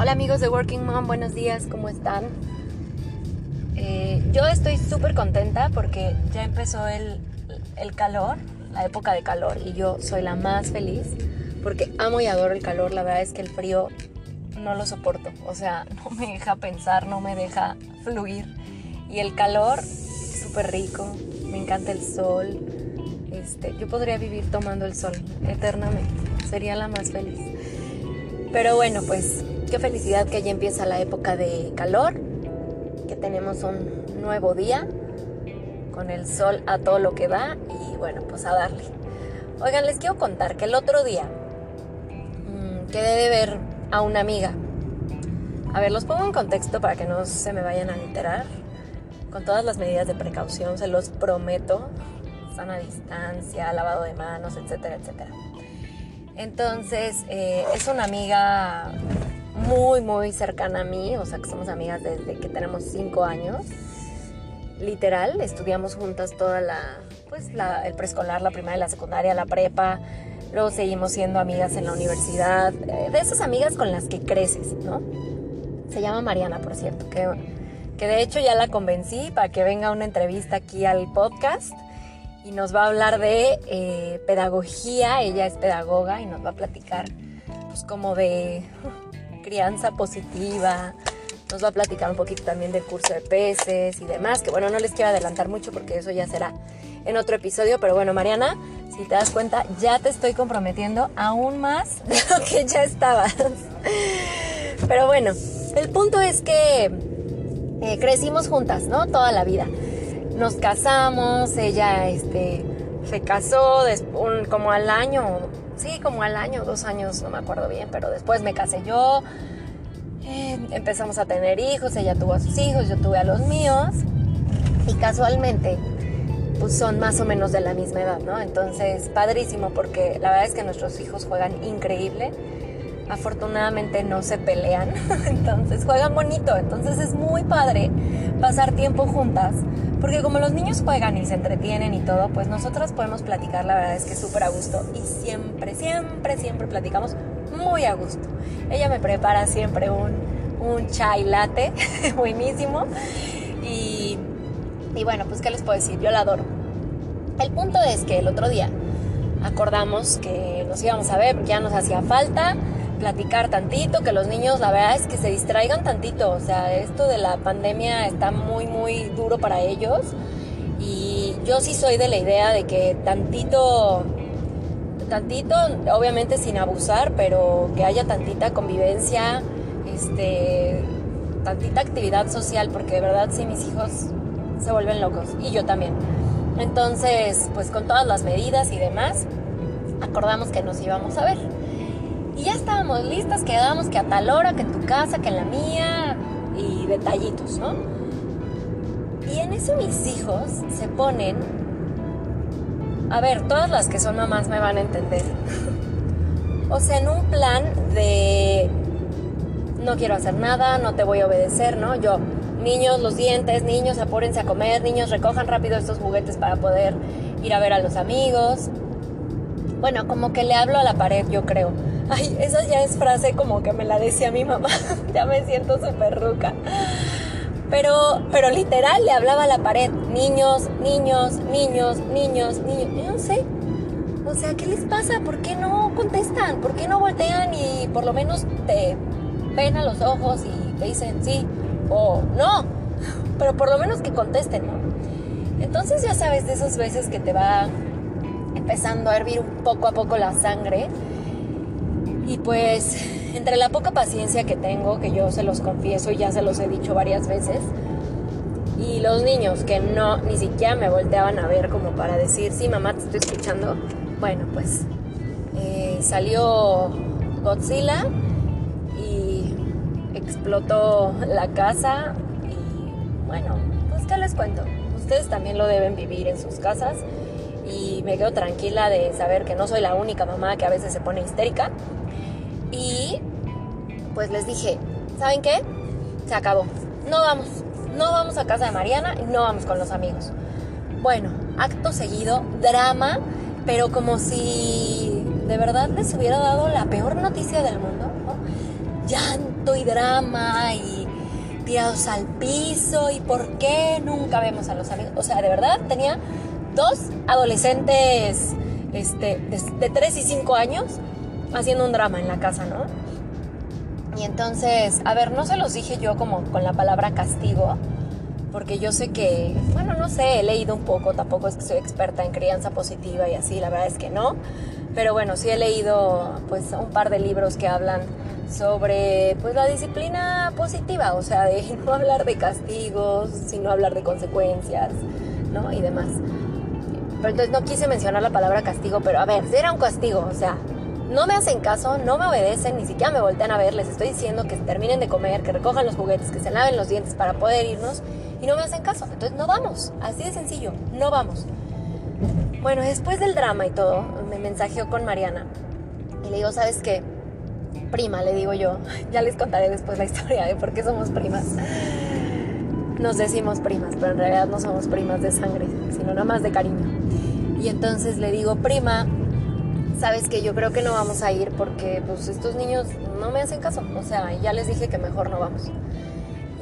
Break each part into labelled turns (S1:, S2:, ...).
S1: Hola amigos de Working Mom, buenos días, ¿cómo están? Eh, yo estoy súper contenta porque ya empezó el, el calor, la época de calor, y yo soy la más feliz porque amo y adoro el calor. La verdad es que el frío no lo soporto, o sea, no me deja pensar, no me deja fluir. Y el calor, súper rico, me encanta el sol. Este, yo podría vivir tomando el sol eternamente, sería la más feliz. Pero bueno, pues qué felicidad que ya empieza la época de calor, que tenemos un nuevo día con el sol a todo lo que va y bueno, pues a darle. Oigan, les quiero contar que el otro día mmm, quedé de ver a una amiga. A ver, los pongo en contexto para que no se me vayan a enterar. Con todas las medidas de precaución, se los prometo. Sana distancia, lavado de manos, etcétera, etcétera. Entonces, eh, es una amiga muy, muy cercana a mí, o sea que somos amigas desde que tenemos cinco años. Literal, estudiamos juntas toda la, pues la, el preescolar, la primaria, la secundaria, la prepa. Luego seguimos siendo amigas en la universidad. Eh, de esas amigas con las que creces, ¿no? Se llama Mariana, por cierto, que, que de hecho ya la convencí para que venga una entrevista aquí al podcast y nos va a hablar de eh, pedagogía. Ella es pedagoga y nos va a platicar, pues, como de crianza positiva. Nos va a platicar un poquito también del curso de peces y demás, que bueno, no les quiero adelantar mucho porque eso ya será en otro episodio, pero bueno, Mariana, si te das cuenta, ya te estoy comprometiendo aún más de lo que ya estabas. Pero bueno, el punto es que eh, crecimos juntas, ¿no? Toda la vida. Nos casamos, ella este, se casó como al año, sí, como al año, dos años, no me acuerdo bien, pero después me casé yo. Eh, empezamos a tener hijos, ella tuvo a sus hijos, yo tuve a los míos. Y casualmente, pues son más o menos de la misma edad, ¿no? Entonces, padrísimo, porque la verdad es que nuestros hijos juegan increíble. Afortunadamente no se pelean, entonces juegan bonito, entonces es muy padre pasar tiempo juntas, porque como los niños juegan y se entretienen y todo, pues nosotras podemos platicar, la verdad es que súper a gusto y siempre, siempre, siempre platicamos muy a gusto. Ella me prepara siempre un, un chai latte, buenísimo, y, y bueno, pues qué les puedo decir, yo la adoro. El punto es que el otro día acordamos que nos íbamos a ver ya nos hacía falta platicar tantito, que los niños la verdad es que se distraigan tantito, o sea, esto de la pandemia está muy, muy duro para ellos y yo sí soy de la idea de que tantito, tantito, obviamente sin abusar, pero que haya tantita convivencia, este, tantita actividad social, porque de verdad sí mis hijos se vuelven locos y yo también. Entonces, pues con todas las medidas y demás, acordamos que nos íbamos a ver. Y ya estábamos listas, quedábamos que a tal hora, que en tu casa, que en la mía, y detallitos, ¿no? Y en eso mis hijos se ponen, a ver, todas las que son mamás me van a entender. o sea, en un plan de, no quiero hacer nada, no te voy a obedecer, ¿no? Yo, niños, los dientes, niños, apúrense a comer, niños, recojan rápido estos juguetes para poder ir a ver a los amigos. Bueno, como que le hablo a la pared, yo creo. Ay, esa ya es frase como que me la decía mi mamá. ya me siento súper ruca. Pero, pero literal le hablaba a la pared. Niños, niños, niños, niños, niños. Yo no sé. O sea, ¿qué les pasa? ¿Por qué no contestan? ¿Por qué no voltean y por lo menos te ven a los ojos y te dicen sí o no? Pero por lo menos que contesten, ¿no? Entonces ya sabes de esas veces que te va empezando a hervir poco a poco la sangre. Y pues entre la poca paciencia que tengo, que yo se los confieso y ya se los he dicho varias veces, y los niños que no, ni siquiera me volteaban a ver como para decir, sí, mamá, te estoy escuchando. Bueno, pues eh, salió Godzilla y explotó la casa y bueno, pues qué les cuento. Ustedes también lo deben vivir en sus casas y me quedo tranquila de saber que no soy la única mamá que a veces se pone histérica. Y pues les dije, ¿saben qué? Se acabó. No vamos. No vamos a casa de Mariana y no vamos con los amigos. Bueno, acto seguido, drama, pero como si de verdad les hubiera dado la peor noticia del mundo. ¿no? Llanto y drama y tirados al piso y por qué nunca vemos a los amigos. O sea, de verdad tenía dos adolescentes este, de, de 3 y 5 años haciendo un drama en la casa, ¿no? Y entonces, a ver, no se los dije yo como con la palabra castigo, porque yo sé que, bueno, no sé, he leído un poco, tampoco es soy experta en crianza positiva y así, la verdad es que no, pero bueno, sí he leído pues un par de libros que hablan sobre pues la disciplina positiva, o sea, de no hablar de castigos, sino hablar de consecuencias, ¿no? Y demás. Pero entonces no quise mencionar la palabra castigo, pero a ver, era un castigo, o sea, no me hacen caso, no me obedecen, ni siquiera me voltean a ver, les estoy diciendo que terminen de comer, que recojan los juguetes, que se laven los dientes para poder irnos y no me hacen caso. Entonces no vamos, así de sencillo, no vamos. Bueno, después del drama y todo, me mensajeó con Mariana y le digo, ¿sabes qué? Prima, le digo yo, ya les contaré después la historia de por qué somos primas. Nos decimos primas, pero en realidad no somos primas de sangre, sino nada más de cariño. Y entonces le digo, prima, sabes que yo creo que no vamos a ir porque pues estos niños no me hacen caso. O sea, ya les dije que mejor no vamos.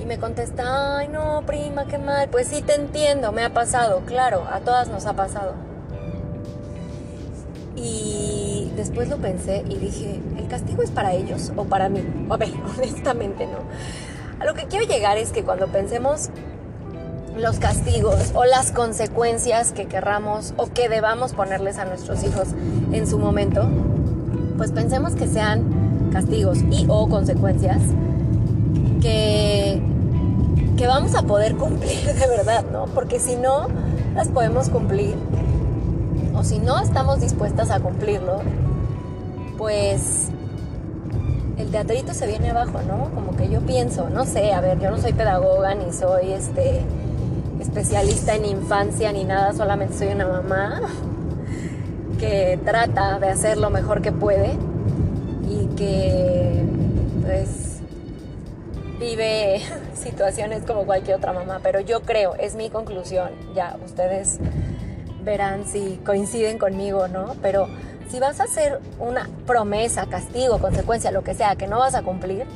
S1: Y me contesta, ay no, prima, qué mal. Pues sí te entiendo, me ha pasado, claro, a todas nos ha pasado. Y después lo pensé y dije, ¿el castigo es para ellos o para mí? A ver, honestamente no. A lo que quiero llegar es que cuando pensemos los castigos o las consecuencias que querramos o que debamos ponerles a nuestros hijos en su momento, pues pensemos que sean castigos y o consecuencias que, que vamos a poder cumplir de verdad, ¿no? Porque si no las podemos cumplir o si no estamos dispuestas a cumplirlo, pues el teatrito se viene abajo, ¿no? Como que yo pienso, no sé, a ver, yo no soy pedagoga ni soy este especialista en infancia ni nada, solamente soy una mamá que trata de hacer lo mejor que puede y que pues vive situaciones como cualquier otra mamá, pero yo creo, es mi conclusión, ya ustedes verán si coinciden conmigo, ¿no? Pero si vas a hacer una promesa, castigo, consecuencia, lo que sea, que no vas a cumplir,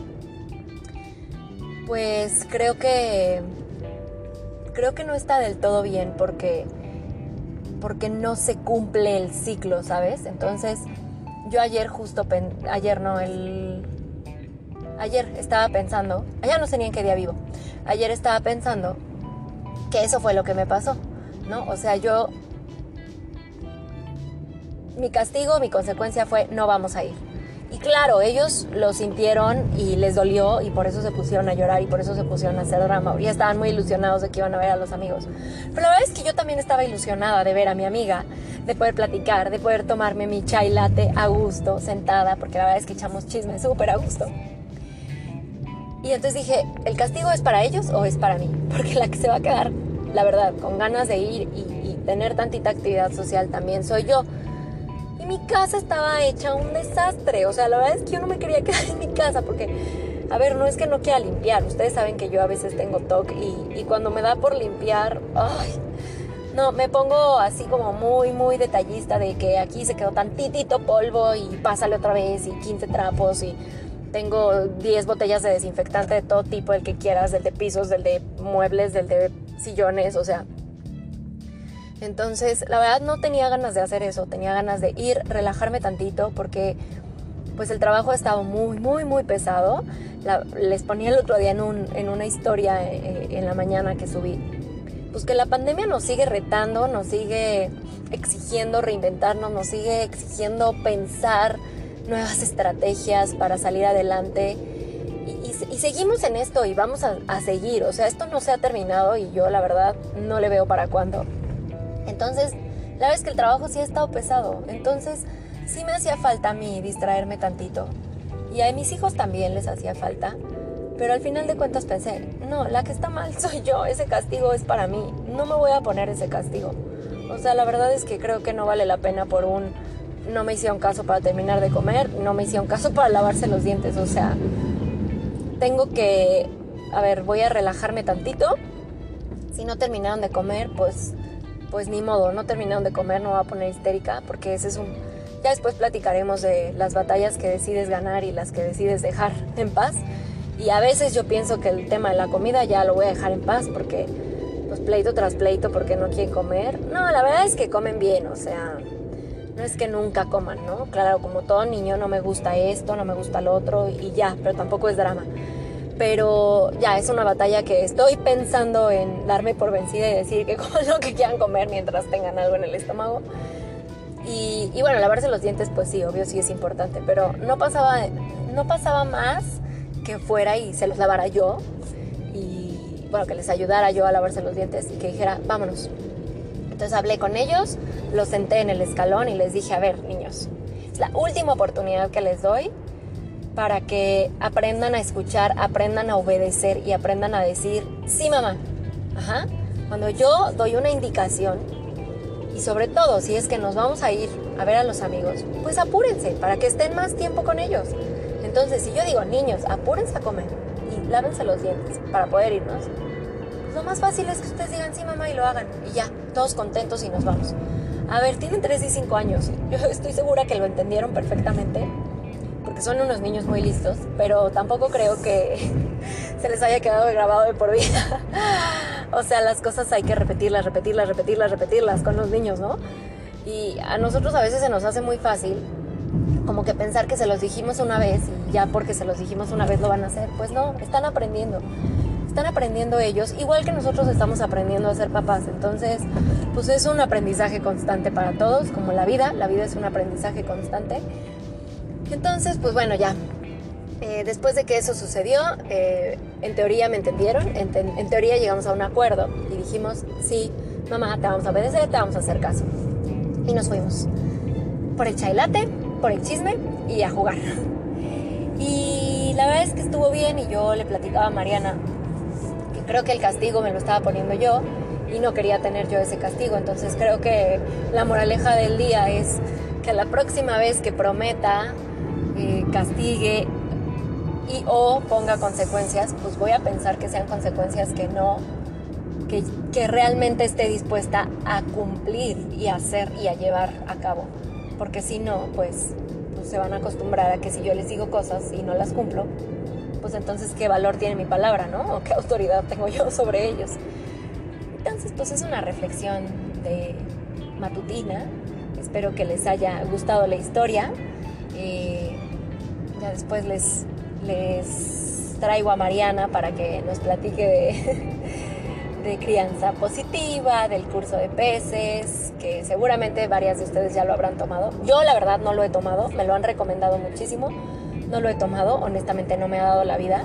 S1: pues creo que creo que no está del todo bien porque, porque no se cumple el ciclo, ¿sabes? Entonces, yo ayer justo, ayer no, el... Ayer estaba pensando, allá no sé ni en qué día vivo, ayer estaba pensando que eso fue lo que me pasó, ¿no? O sea, yo... Mi castigo, mi consecuencia fue no vamos a ir y claro, ellos lo sintieron y les dolió y por eso se pusieron a llorar y por eso se pusieron a hacer drama. Y estaban muy ilusionados de que iban a ver a los amigos. Pero la verdad es que yo también estaba ilusionada de ver a mi amiga, de poder platicar, de poder tomarme mi chai latte a gusto, sentada, porque la verdad es que echamos chisme súper a gusto. Y entonces dije, ¿el castigo es para ellos o es para mí? Porque la que se va a quedar, la verdad, con ganas de ir y, y tener tantita actividad social también soy yo. Y mi casa estaba hecha un desastre. O sea, la verdad es que yo no me quería quedar en mi casa porque, a ver, no es que no quiera limpiar. Ustedes saben que yo a veces tengo TOC y, cuando me da por limpiar, ay, no, me pongo así como muy, muy detallista de que aquí se quedó tantitito polvo y pásale otra vez y 15 trapos y tengo 10 botellas de desinfectante de todo tipo, el que quieras, del de pisos, del de muebles, del de sillones, o sea, entonces, la verdad no tenía ganas de hacer eso, tenía ganas de ir, relajarme tantito porque pues el trabajo ha estado muy, muy, muy pesado. les ponía el otro día en, un, en una historia eh, en la mañana que subí, pues que la pandemia nos sigue retando, nos sigue exigiendo reinventarnos, nos sigue exigiendo pensar nuevas estrategias para salir adelante. Y, seguimos en esto y vamos a, a seguir. O sea, esto no se ha terminado y yo la verdad no le veo para cuándo. Entonces, la verdad es que el trabajo sí ha estado pesado. Entonces, sí me hacía falta a mí distraerme tantito. Y a mis hijos también les hacía falta. Pero al final de cuentas pensé, no, la que está mal soy yo, ese castigo es para mí, no me voy a poner ese castigo. O sea, la verdad es que creo que no vale la pena por un, no me hicieron caso para terminar de comer, no me hicieron caso para lavarse los dientes, o sea, tengo que, a ver, voy a relajarme tantito. Si no terminaron de comer, pues pues ni modo, no terminaron de comer, no va a poner histérica, porque ese es un... Ya después platicaremos de las batallas que decides ganar y las que decides dejar en paz. Y a veces yo pienso que el tema de la comida ya lo voy a dejar en paz porque pues pleito tras pleito porque no quieren comer. No, la verdad es que comen bien, o sea, no es que nunca coman, ¿no? Claro, como todo niño no me gusta esto, no me gusta lo otro y ya, pero tampoco es drama. Pero ya es una batalla que estoy pensando en darme por vencida y decir que coman lo que quieran comer mientras tengan algo en el estómago. Y, y, bueno, lavarse los dientes, pues sí, obvio sí es importante, pero no pasaba, no pasaba más que fuera y se los lavara yo y bueno, que les ayudara yo a lavarse los dientes y que dijera, vámonos. Entonces hablé con ellos, los senté en el escalón y les dije, a ver, niños, es la última oportunidad que les doy para que aprendan a escuchar, aprendan a obedecer y aprendan a decir, sí, mamá. Ajá. Cuando yo doy una indicación, y sobre todo si es que nos vamos a ir a ver a los amigos, pues apúrense para que estén más tiempo con ellos. Entonces, si yo digo, niños, apúrense a comer y lávense los dientes para poder irnos, pues lo más fácil es que ustedes digan, sí, mamá, y lo hagan. Y ya, todos contentos y nos vamos. A ver, tienen 3 y 5 años. Yo estoy segura que lo entendieron perfectamente, porque son unos niños muy listos, pero tampoco creo que se les haya quedado grabado de por vida. o sea, las cosas hay que repetirlas, repetirlas, repetirlas, repetirlas con los niños, ¿no? Y a nosotros a veces se nos hace muy fácil como que pensar que se los dijimos una vez y ya porque se los dijimos una vez lo van a hacer. Pues no, están aprendiendo. Están aprendiendo ellos, igual que nosotros estamos aprendiendo a ser papás. Entonces, pues es un aprendizaje constante para todos, como la vida. La vida es un aprendizaje constante. Entonces, pues bueno, ya. Eh, después de que eso sucedió, eh, en teoría me entendieron, en, en teoría llegamos a un acuerdo y dijimos, sí, mamá, te vamos a obedecer, te vamos a hacer caso. Y nos fuimos por el chailate por el chisme y a jugar. Y la verdad es que estuvo bien y yo le platicaba a Mariana que creo que el castigo me lo estaba poniendo yo y no quería tener yo ese castigo. Entonces creo que la moraleja del día es que la próxima vez que prometa, eh, castigue y o ponga consecuencias, pues voy a pensar que sean consecuencias que no, que, que realmente esté dispuesta a cumplir y a hacer y a llevar a cabo porque si no, pues, pues, se van a acostumbrar a que si yo les digo cosas y no las cumplo, pues entonces qué valor tiene mi palabra, ¿no? O qué autoridad tengo yo sobre ellos. Entonces, pues es una reflexión de matutina. Espero que les haya gustado la historia. Eh, después les, les traigo a Mariana para que nos platique de, de crianza positiva, del curso de peces, que seguramente varias de ustedes ya lo habrán tomado. Yo la verdad no lo he tomado, me lo han recomendado muchísimo, no lo he tomado, honestamente no me ha dado la vida.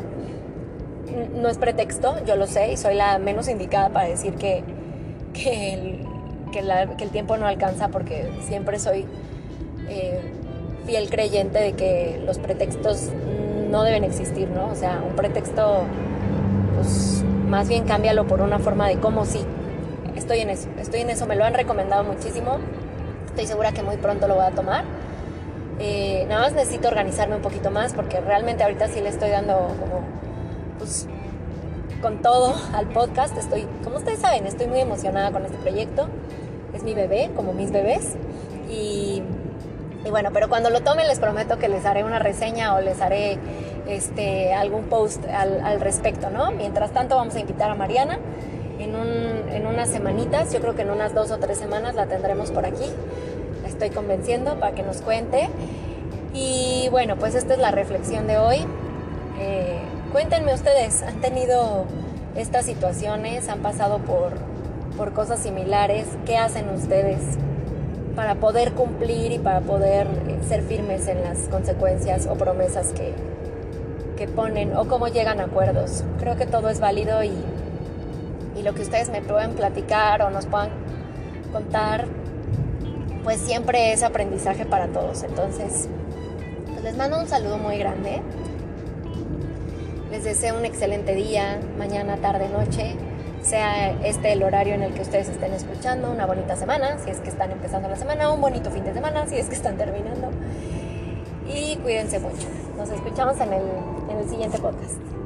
S1: No es pretexto, yo lo sé y soy la menos indicada para decir que, que, el, que, el tiempo no alcanza porque siempre soy eh, fiel creyente de que los pretextos no deben existir, ¿no? O sea, un pretexto, pues más bien cámbialo por una forma de cómo sí. Estoy en eso, estoy en eso, me lo han recomendado muchísimo. Estoy segura que muy pronto lo voy a tomar. Eh, nada más necesito organizarme un poquito más porque realmente ahorita sí le estoy dando como, pues, con todo al podcast. Estoy, como ustedes saben, estoy muy emocionada con este proyecto. Es mi bebé, como mis bebés. Y, y bueno, pero cuando lo tome les prometo que les haré una reseña o les haré este, algún post al, respecto, ¿no? Mientras tanto vamos a invitar a Mariana en, en unas semanitas, yo creo que en unas dos o tres semanas la tendremos por aquí. La estoy convenciendo para que nos cuente. Y bueno, pues esta es la reflexión de hoy. Eh, cuéntenme ustedes, ¿han tenido estas situaciones? ¿Han pasado por, por cosas similares? ¿Qué hacen ustedes para poder cumplir y para poder eh, ser firmes en las consecuencias o promesas que, que ponen o cómo llegan a acuerdos. Creo que todo es válido y, y lo que ustedes me puedan platicar o nos puedan contar, pues siempre es aprendizaje para todos. Entonces, pues les mando un saludo muy grande. Les deseo un excelente día, mañana, tarde, noche, sea este el horario en el que ustedes estén escuchando, una bonita semana, si es que están empezando la semana, un bonito fin de semana, si es que están terminando. Y cuídense mucho. Nos escuchamos en el, en el siguiente podcast.